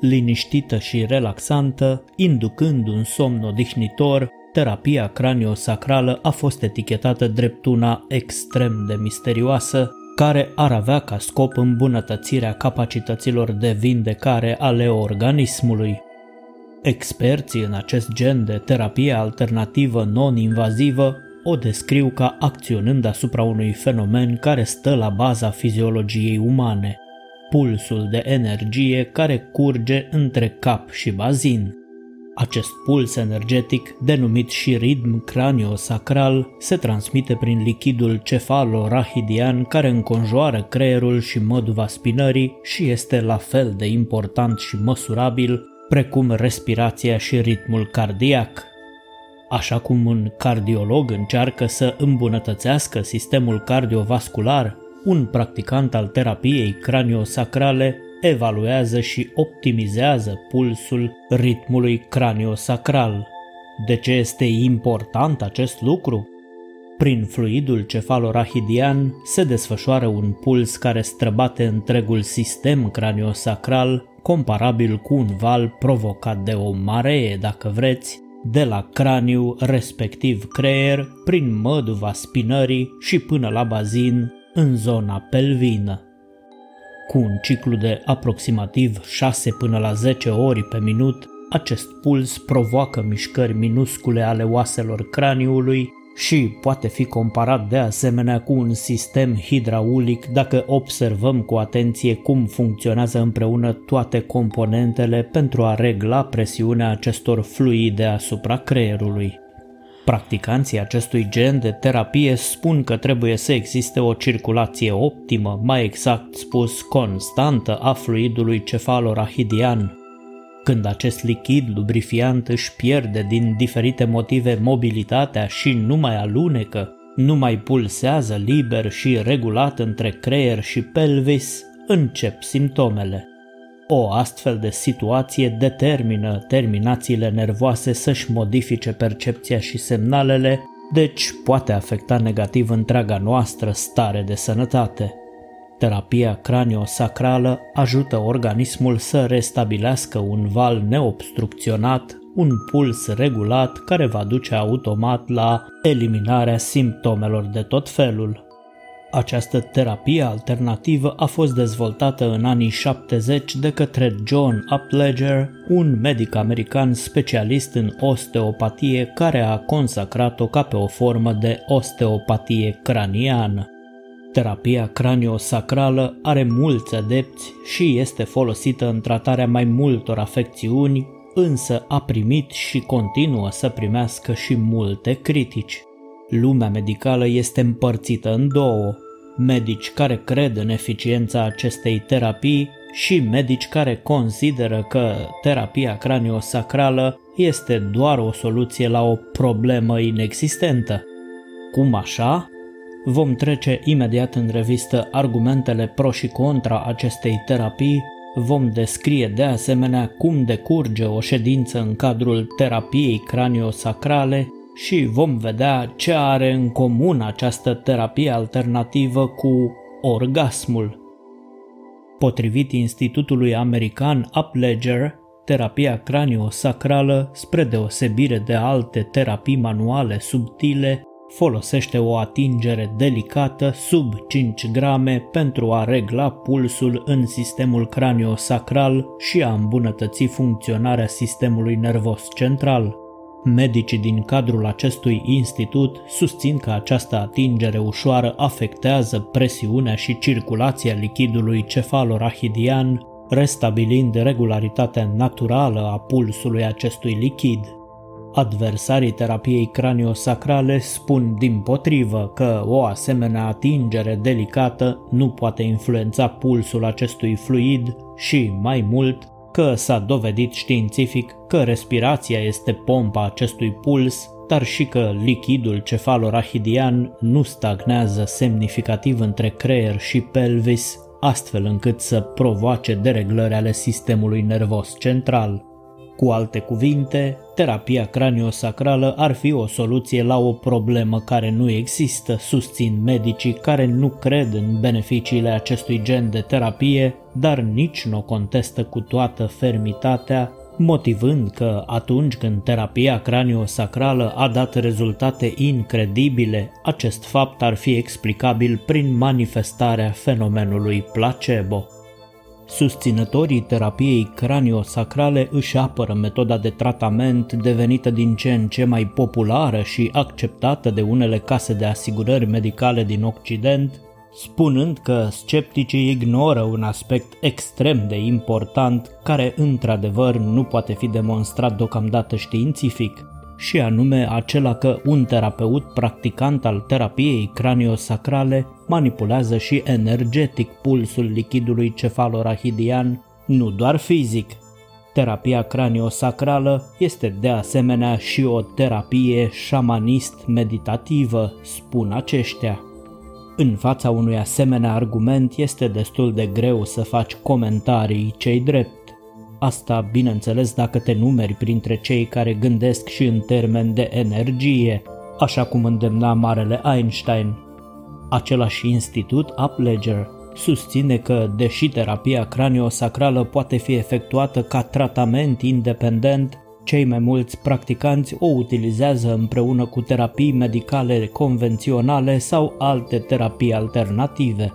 liniștită și relaxantă, inducând un somn odihnitor, terapia craniosacrală a fost etichetată drept una extrem de misterioasă, care ar avea ca scop îmbunătățirea capacităților de vindecare ale organismului. Experții în acest gen de terapie alternativă non-invazivă o descriu ca acționând asupra unui fenomen care stă la baza fiziologiei umane, pulsul de energie care curge între cap și bazin. Acest puls energetic, denumit și ritm craniosacral, se transmite prin lichidul cefalorahidian care înconjoară creierul și măduva spinării și este la fel de important și măsurabil precum respirația și ritmul cardiac. Așa cum un cardiolog încearcă să îmbunătățească sistemul cardiovascular, un practicant al terapiei craniosacrale evaluează și optimizează pulsul ritmului craniosacral. De ce este important acest lucru? Prin fluidul cefalorahidian se desfășoară un puls care străbate întregul sistem craniosacral, comparabil cu un val provocat de o maree, dacă vreți, de la craniu, respectiv creier, prin măduva spinării și până la bazin, în zona pelvină. Cu un ciclu de aproximativ 6 până la 10 ori pe minut, acest puls provoacă mișcări minuscule ale oaselor craniului și poate fi comparat de asemenea cu un sistem hidraulic dacă observăm cu atenție cum funcționează împreună toate componentele pentru a regla presiunea acestor fluide asupra creierului. Practicanții acestui gen de terapie spun că trebuie să existe o circulație optimă, mai exact spus constantă, a fluidului cefalorahidian. Când acest lichid lubrifiant își pierde din diferite motive mobilitatea și nu mai alunecă, nu mai pulsează liber și regulat între creier și pelvis, încep simptomele. O astfel de situație determină terminațiile nervoase să-și modifice percepția și semnalele, deci poate afecta negativ întreaga noastră stare de sănătate. Terapia craniosacrală ajută organismul să restabilească un val neobstrucționat, un puls regulat care va duce automat la eliminarea simptomelor de tot felul. Această terapie alternativă a fost dezvoltată în anii 70 de către John Upledger, un medic american specialist în osteopatie care a consacrat-o ca pe o formă de osteopatie craniană. Terapia craniosacrală are mulți adepți și este folosită în tratarea mai multor afecțiuni, însă a primit și continuă să primească și multe critici. Lumea medicală este împărțită în două, medici care cred în eficiența acestei terapii și medici care consideră că terapia craniosacrală este doar o soluție la o problemă inexistentă. Cum așa? Vom trece imediat în revistă argumentele pro și contra acestei terapii, vom descrie de asemenea cum decurge o ședință în cadrul terapiei craniosacrale și vom vedea ce are în comun această terapie alternativă cu orgasmul. Potrivit Institutului American Upledger, terapia craniosacrală, spre deosebire de alte terapii manuale subtile, folosește o atingere delicată sub 5 grame pentru a regla pulsul în sistemul craniosacral și a îmbunătăți funcționarea sistemului nervos central. Medicii din cadrul acestui institut susțin că această atingere ușoară afectează presiunea și circulația lichidului cefalorahidian, restabilind regularitatea naturală a pulsului acestui lichid. Adversarii terapiei craniosacrale spun din potrivă că o asemenea atingere delicată nu poate influența pulsul acestui fluid și, mai mult, că s-a dovedit științific că respirația este pompa acestui puls, dar și că lichidul cefalorahidian nu stagnează semnificativ între creier și pelvis, astfel încât să provoace dereglări ale sistemului nervos central. Cu alte cuvinte, terapia craniosacrală ar fi o soluție la o problemă care nu există, susțin medicii care nu cred în beneficiile acestui gen de terapie, dar nici nu o contestă cu toată fermitatea, motivând că atunci când terapia craniosacrală a dat rezultate incredibile, acest fapt ar fi explicabil prin manifestarea fenomenului placebo. Susținătorii terapiei craniosacrale își apără metoda de tratament devenită din ce în ce mai populară și acceptată de unele case de asigurări medicale din Occident, spunând că scepticii ignoră un aspect extrem de important care într-adevăr nu poate fi demonstrat deocamdată științific, și anume acela că un terapeut practicant al terapiei craniosacrale manipulează și energetic pulsul lichidului cefalorahidian, nu doar fizic. Terapia craniosacrală este de asemenea și o terapie șamanist-meditativă, spun aceștia. În fața unui asemenea argument este destul de greu să faci comentarii cei drept. Asta, bineînțeles, dacă te numeri printre cei care gândesc și în termen de energie, așa cum îndemna marele Einstein. Același institut, Upledger, susține că, deși terapia craniosacrală poate fi efectuată ca tratament independent, cei mai mulți practicanți o utilizează împreună cu terapii medicale convenționale sau alte terapii alternative.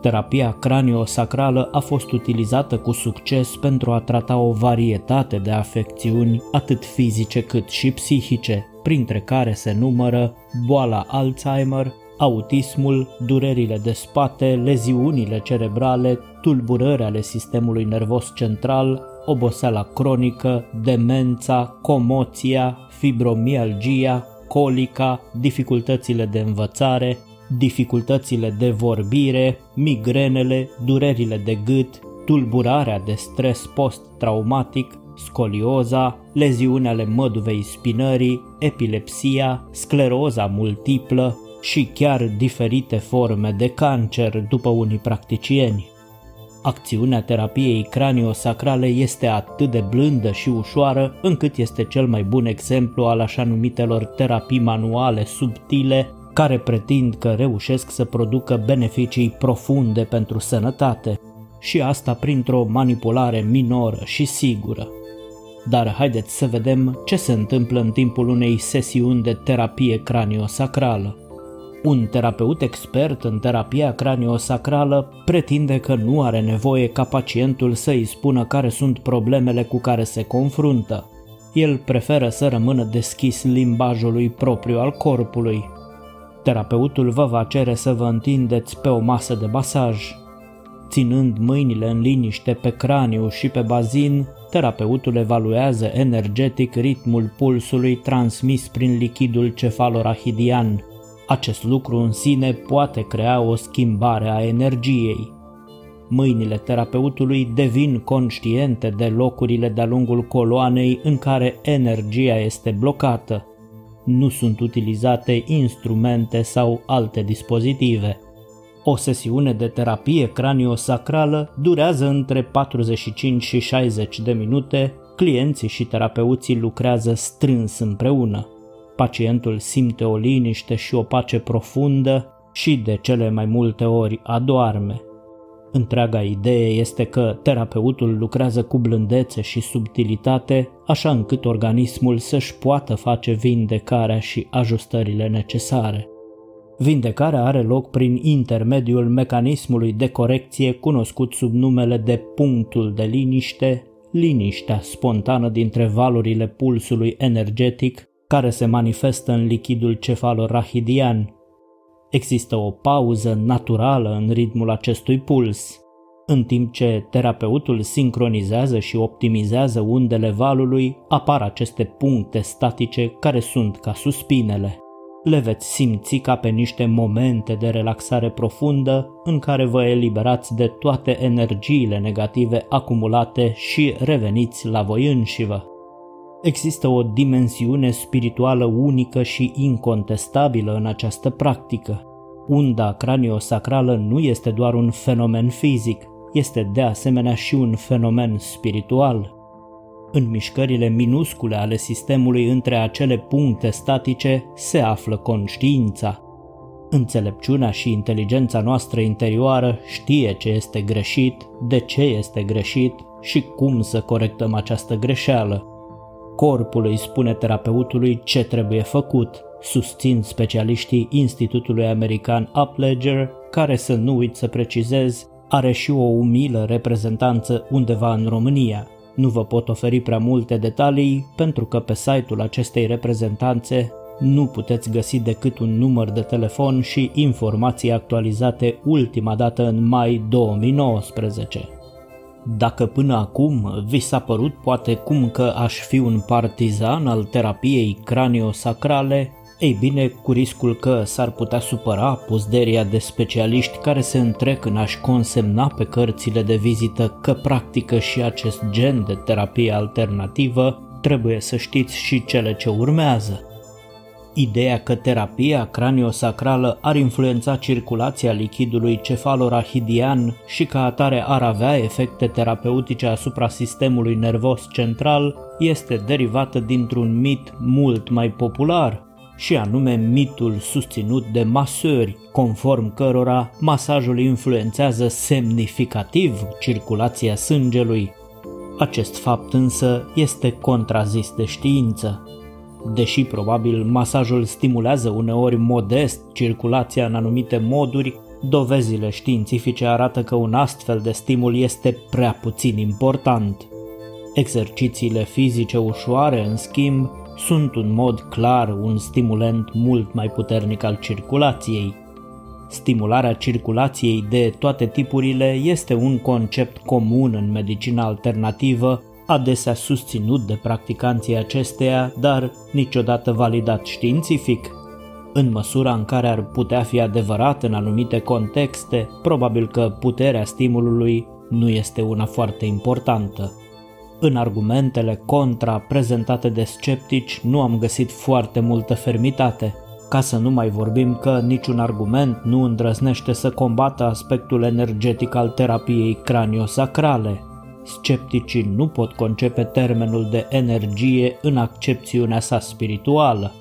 Terapia craniosacrală a fost utilizată cu succes pentru a trata o varietate de afecțiuni, atât fizice cât și psihice, printre care se numără boala Alzheimer, autismul, durerile de spate, leziunile cerebrale, tulburări ale sistemului nervos central, oboseala cronică, demența, comoția, fibromialgia, colica, dificultățile de învățare, dificultățile de vorbire, migrenele, durerile de gât, tulburarea de stres post-traumatic, scolioza, leziuni ale măduvei spinării, epilepsia, scleroza multiplă și chiar diferite forme de cancer după unii practicieni. Acțiunea terapiei craniosacrale este atât de blândă și ușoară încât este cel mai bun exemplu al așa numitelor terapii manuale subtile care pretind că reușesc să producă beneficii profunde pentru sănătate și asta printr-o manipulare minoră și sigură. Dar haideți să vedem ce se întâmplă în timpul unei sesiuni de terapie craniosacrală. Un terapeut expert în terapia craniosacrală pretinde că nu are nevoie ca pacientul să îi spună care sunt problemele cu care se confruntă. El preferă să rămână deschis limbajului propriu al corpului. Terapeutul vă va cere să vă întindeți pe o masă de masaj. Ținând mâinile în liniște pe craniu și pe bazin, terapeutul evaluează energetic ritmul pulsului transmis prin lichidul cefalorahidian – acest lucru în sine poate crea o schimbare a energiei. Mâinile terapeutului devin conștiente de locurile de-a lungul coloanei în care energia este blocată. Nu sunt utilizate instrumente sau alte dispozitive. O sesiune de terapie craniosacrală durează între 45 și 60 de minute, clienții și terapeuții lucrează strâns împreună pacientul simte o liniște și o pace profundă și de cele mai multe ori adoarme. Întreaga idee este că terapeutul lucrează cu blândețe și subtilitate, așa încât organismul să-și poată face vindecarea și ajustările necesare. Vindecarea are loc prin intermediul mecanismului de corecție cunoscut sub numele de punctul de liniște, liniștea spontană dintre valurile pulsului energetic care se manifestă în lichidul cefalorahidian. Există o pauză naturală în ritmul acestui puls, în timp ce terapeutul sincronizează și optimizează undele valului, apar aceste puncte statice care sunt ca suspinele. Le veți simți ca pe niște momente de relaxare profundă în care vă eliberați de toate energiile negative acumulate și reveniți la voi înșivă. Există o dimensiune spirituală unică și incontestabilă în această practică. Unda craniosacrală nu este doar un fenomen fizic, este de asemenea și un fenomen spiritual. În mișcările minuscule ale sistemului între acele puncte statice se află conștiința. Înțelepciunea și inteligența noastră interioară știe ce este greșit, de ce este greșit și cum să corectăm această greșeală. Corpul îi spune terapeutului ce trebuie făcut, susțin specialiștii Institutului American Upledger, care să nu uit să precizez, are și o umilă reprezentanță undeva în România. Nu vă pot oferi prea multe detalii pentru că pe site-ul acestei reprezentanțe nu puteți găsi decât un număr de telefon și informații actualizate ultima dată în mai 2019. Dacă până acum vi s-a părut poate cum că aș fi un partizan al terapiei craniosacrale, ei bine, cu riscul că s-ar putea supăra puzderia de specialiști care se întrec în a-și consemna pe cărțile de vizită că practică și acest gen de terapie alternativă, trebuie să știți și cele ce urmează. Ideea că terapia craniosacrală ar influența circulația lichidului cefalorahidian și ca atare ar avea efecte terapeutice asupra sistemului nervos central este derivată dintr-un mit mult mai popular, și anume mitul susținut de masări, conform cărora masajul influențează semnificativ circulația sângelui. Acest fapt însă este contrazis de știință. Deși probabil masajul stimulează uneori modest circulația în anumite moduri, dovezile științifice arată că un astfel de stimul este prea puțin important. Exercițiile fizice ușoare, în schimb, sunt un mod clar un stimulant mult mai puternic al circulației. Stimularea circulației de toate tipurile este un concept comun în medicina alternativă adesea susținut de practicanții acesteia, dar niciodată validat științific. În măsura în care ar putea fi adevărat în anumite contexte, probabil că puterea stimulului nu este una foarte importantă. În argumentele contra prezentate de sceptici nu am găsit foarte multă fermitate, ca să nu mai vorbim că niciun argument nu îndrăznește să combată aspectul energetic al terapiei craniosacrale, Scepticii nu pot concepe termenul de energie în accepțiunea sa spirituală.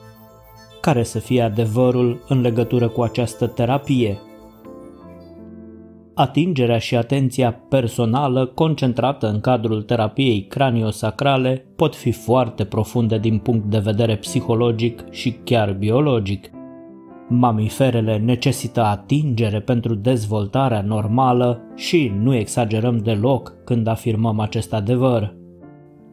Care să fie adevărul în legătură cu această terapie? Atingerea și atenția personală concentrată în cadrul terapiei craniosacrale pot fi foarte profunde din punct de vedere psihologic și chiar biologic. Mamiferele necesită atingere pentru dezvoltarea normală și nu exagerăm deloc când afirmăm acest adevăr.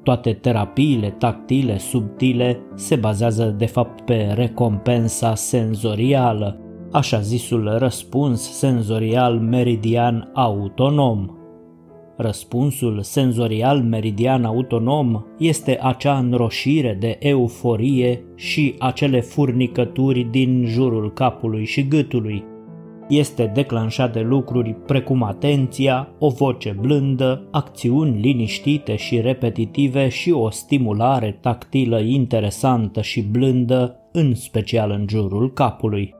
Toate terapiile tactile subtile se bazează de fapt pe recompensa senzorială, așa zisul răspuns senzorial meridian autonom. Răspunsul senzorial meridian autonom este acea înroșire de euforie și acele furnicături din jurul capului și gâtului. Este declanșat de lucruri precum atenția, o voce blândă, acțiuni liniștite și repetitive și o stimulare tactilă interesantă și blândă, în special în jurul capului.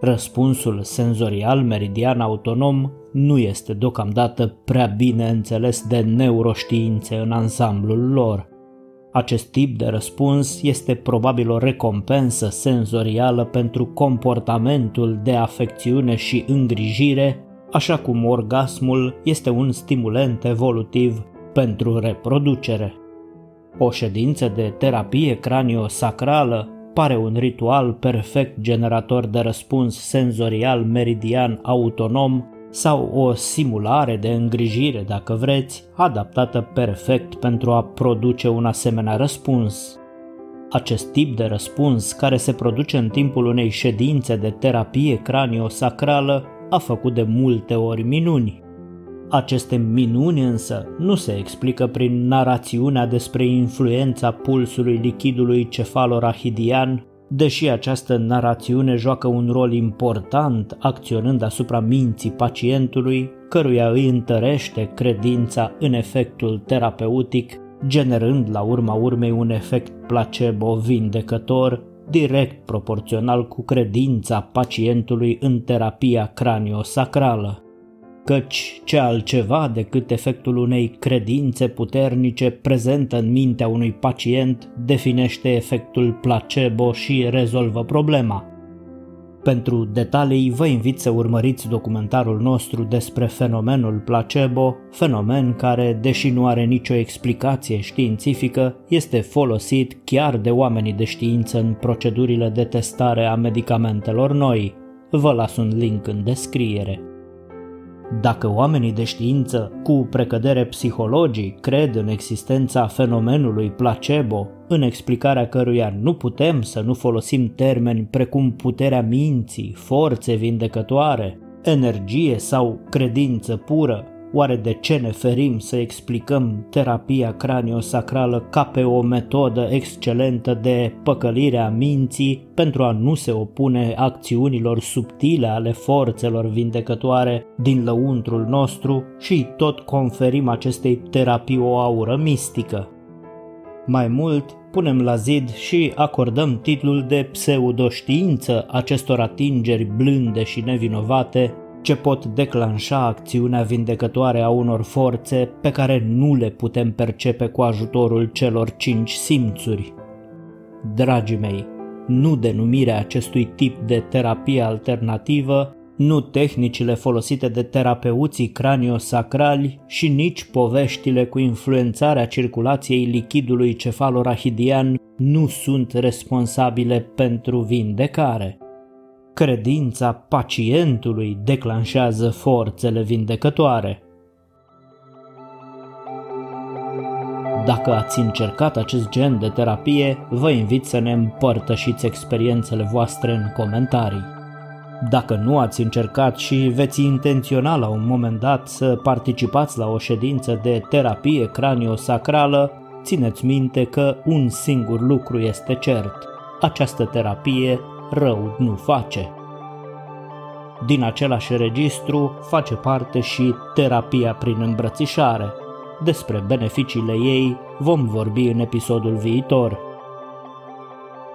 Răspunsul senzorial meridian autonom nu este deocamdată prea bine înțeles de neuroștiințe în ansamblul lor. Acest tip de răspuns este probabil o recompensă senzorială pentru comportamentul de afecțiune și îngrijire, așa cum orgasmul este un stimulent evolutiv pentru reproducere. O ședință de terapie craniosacrală pare un ritual perfect generator de răspuns senzorial meridian autonom sau o simulare de îngrijire, dacă vreți, adaptată perfect pentru a produce un asemenea răspuns. Acest tip de răspuns, care se produce în timpul unei ședințe de terapie craniosacrală, a făcut de multe ori minuni. Aceste minuni însă nu se explică prin narațiunea despre influența pulsului lichidului cefalorahidian, deși această narațiune joacă un rol important acționând asupra minții pacientului, căruia îi întărește credința în efectul terapeutic, generând la urma urmei un efect placebo vindecător, direct proporțional cu credința pacientului în terapia craniosacrală căci ce altceva decât efectul unei credințe puternice prezentă în mintea unui pacient definește efectul placebo și rezolvă problema. Pentru detalii vă invit să urmăriți documentarul nostru despre fenomenul placebo, fenomen care, deși nu are nicio explicație științifică, este folosit chiar de oamenii de știință în procedurile de testare a medicamentelor noi. Vă las un link în descriere. Dacă oamenii de știință, cu precădere psihologii, cred în existența fenomenului placebo, în explicarea căruia nu putem să nu folosim termeni precum puterea minții, forțe vindecătoare, energie sau credință pură, Oare de ce ne ferim să explicăm terapia craniosacrală ca pe o metodă excelentă de păcălire a minții pentru a nu se opune acțiunilor subtile ale forțelor vindecătoare din lăuntrul nostru și tot conferim acestei terapii o aură mistică? Mai mult, punem la zid și acordăm titlul de pseudoștiință acestor atingeri blânde și nevinovate ce pot declanșa acțiunea vindecătoare a unor forțe pe care nu le putem percepe cu ajutorul celor cinci simțuri. Dragii mei, nu denumirea acestui tip de terapie alternativă, nu tehnicile folosite de terapeuții craniosacrali și nici poveștile cu influențarea circulației lichidului cefalorahidian nu sunt responsabile pentru vindecare. Credința pacientului declanșează forțele vindecătoare. Dacă ați încercat acest gen de terapie, vă invit să ne împărtășiți experiențele voastre în comentarii. Dacă nu ați încercat și veți intenționa la un moment dat să participați la o ședință de terapie craniosacrală, țineți minte că un singur lucru este cert. Această terapie rău nu face. Din același registru face parte și terapia prin îmbrățișare. Despre beneficiile ei vom vorbi în episodul viitor.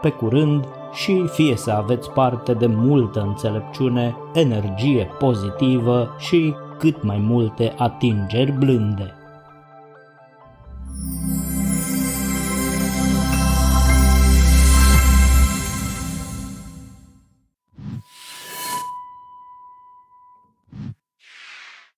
Pe curând și fie să aveți parte de multă înțelepciune, energie pozitivă și cât mai multe atingeri blânde.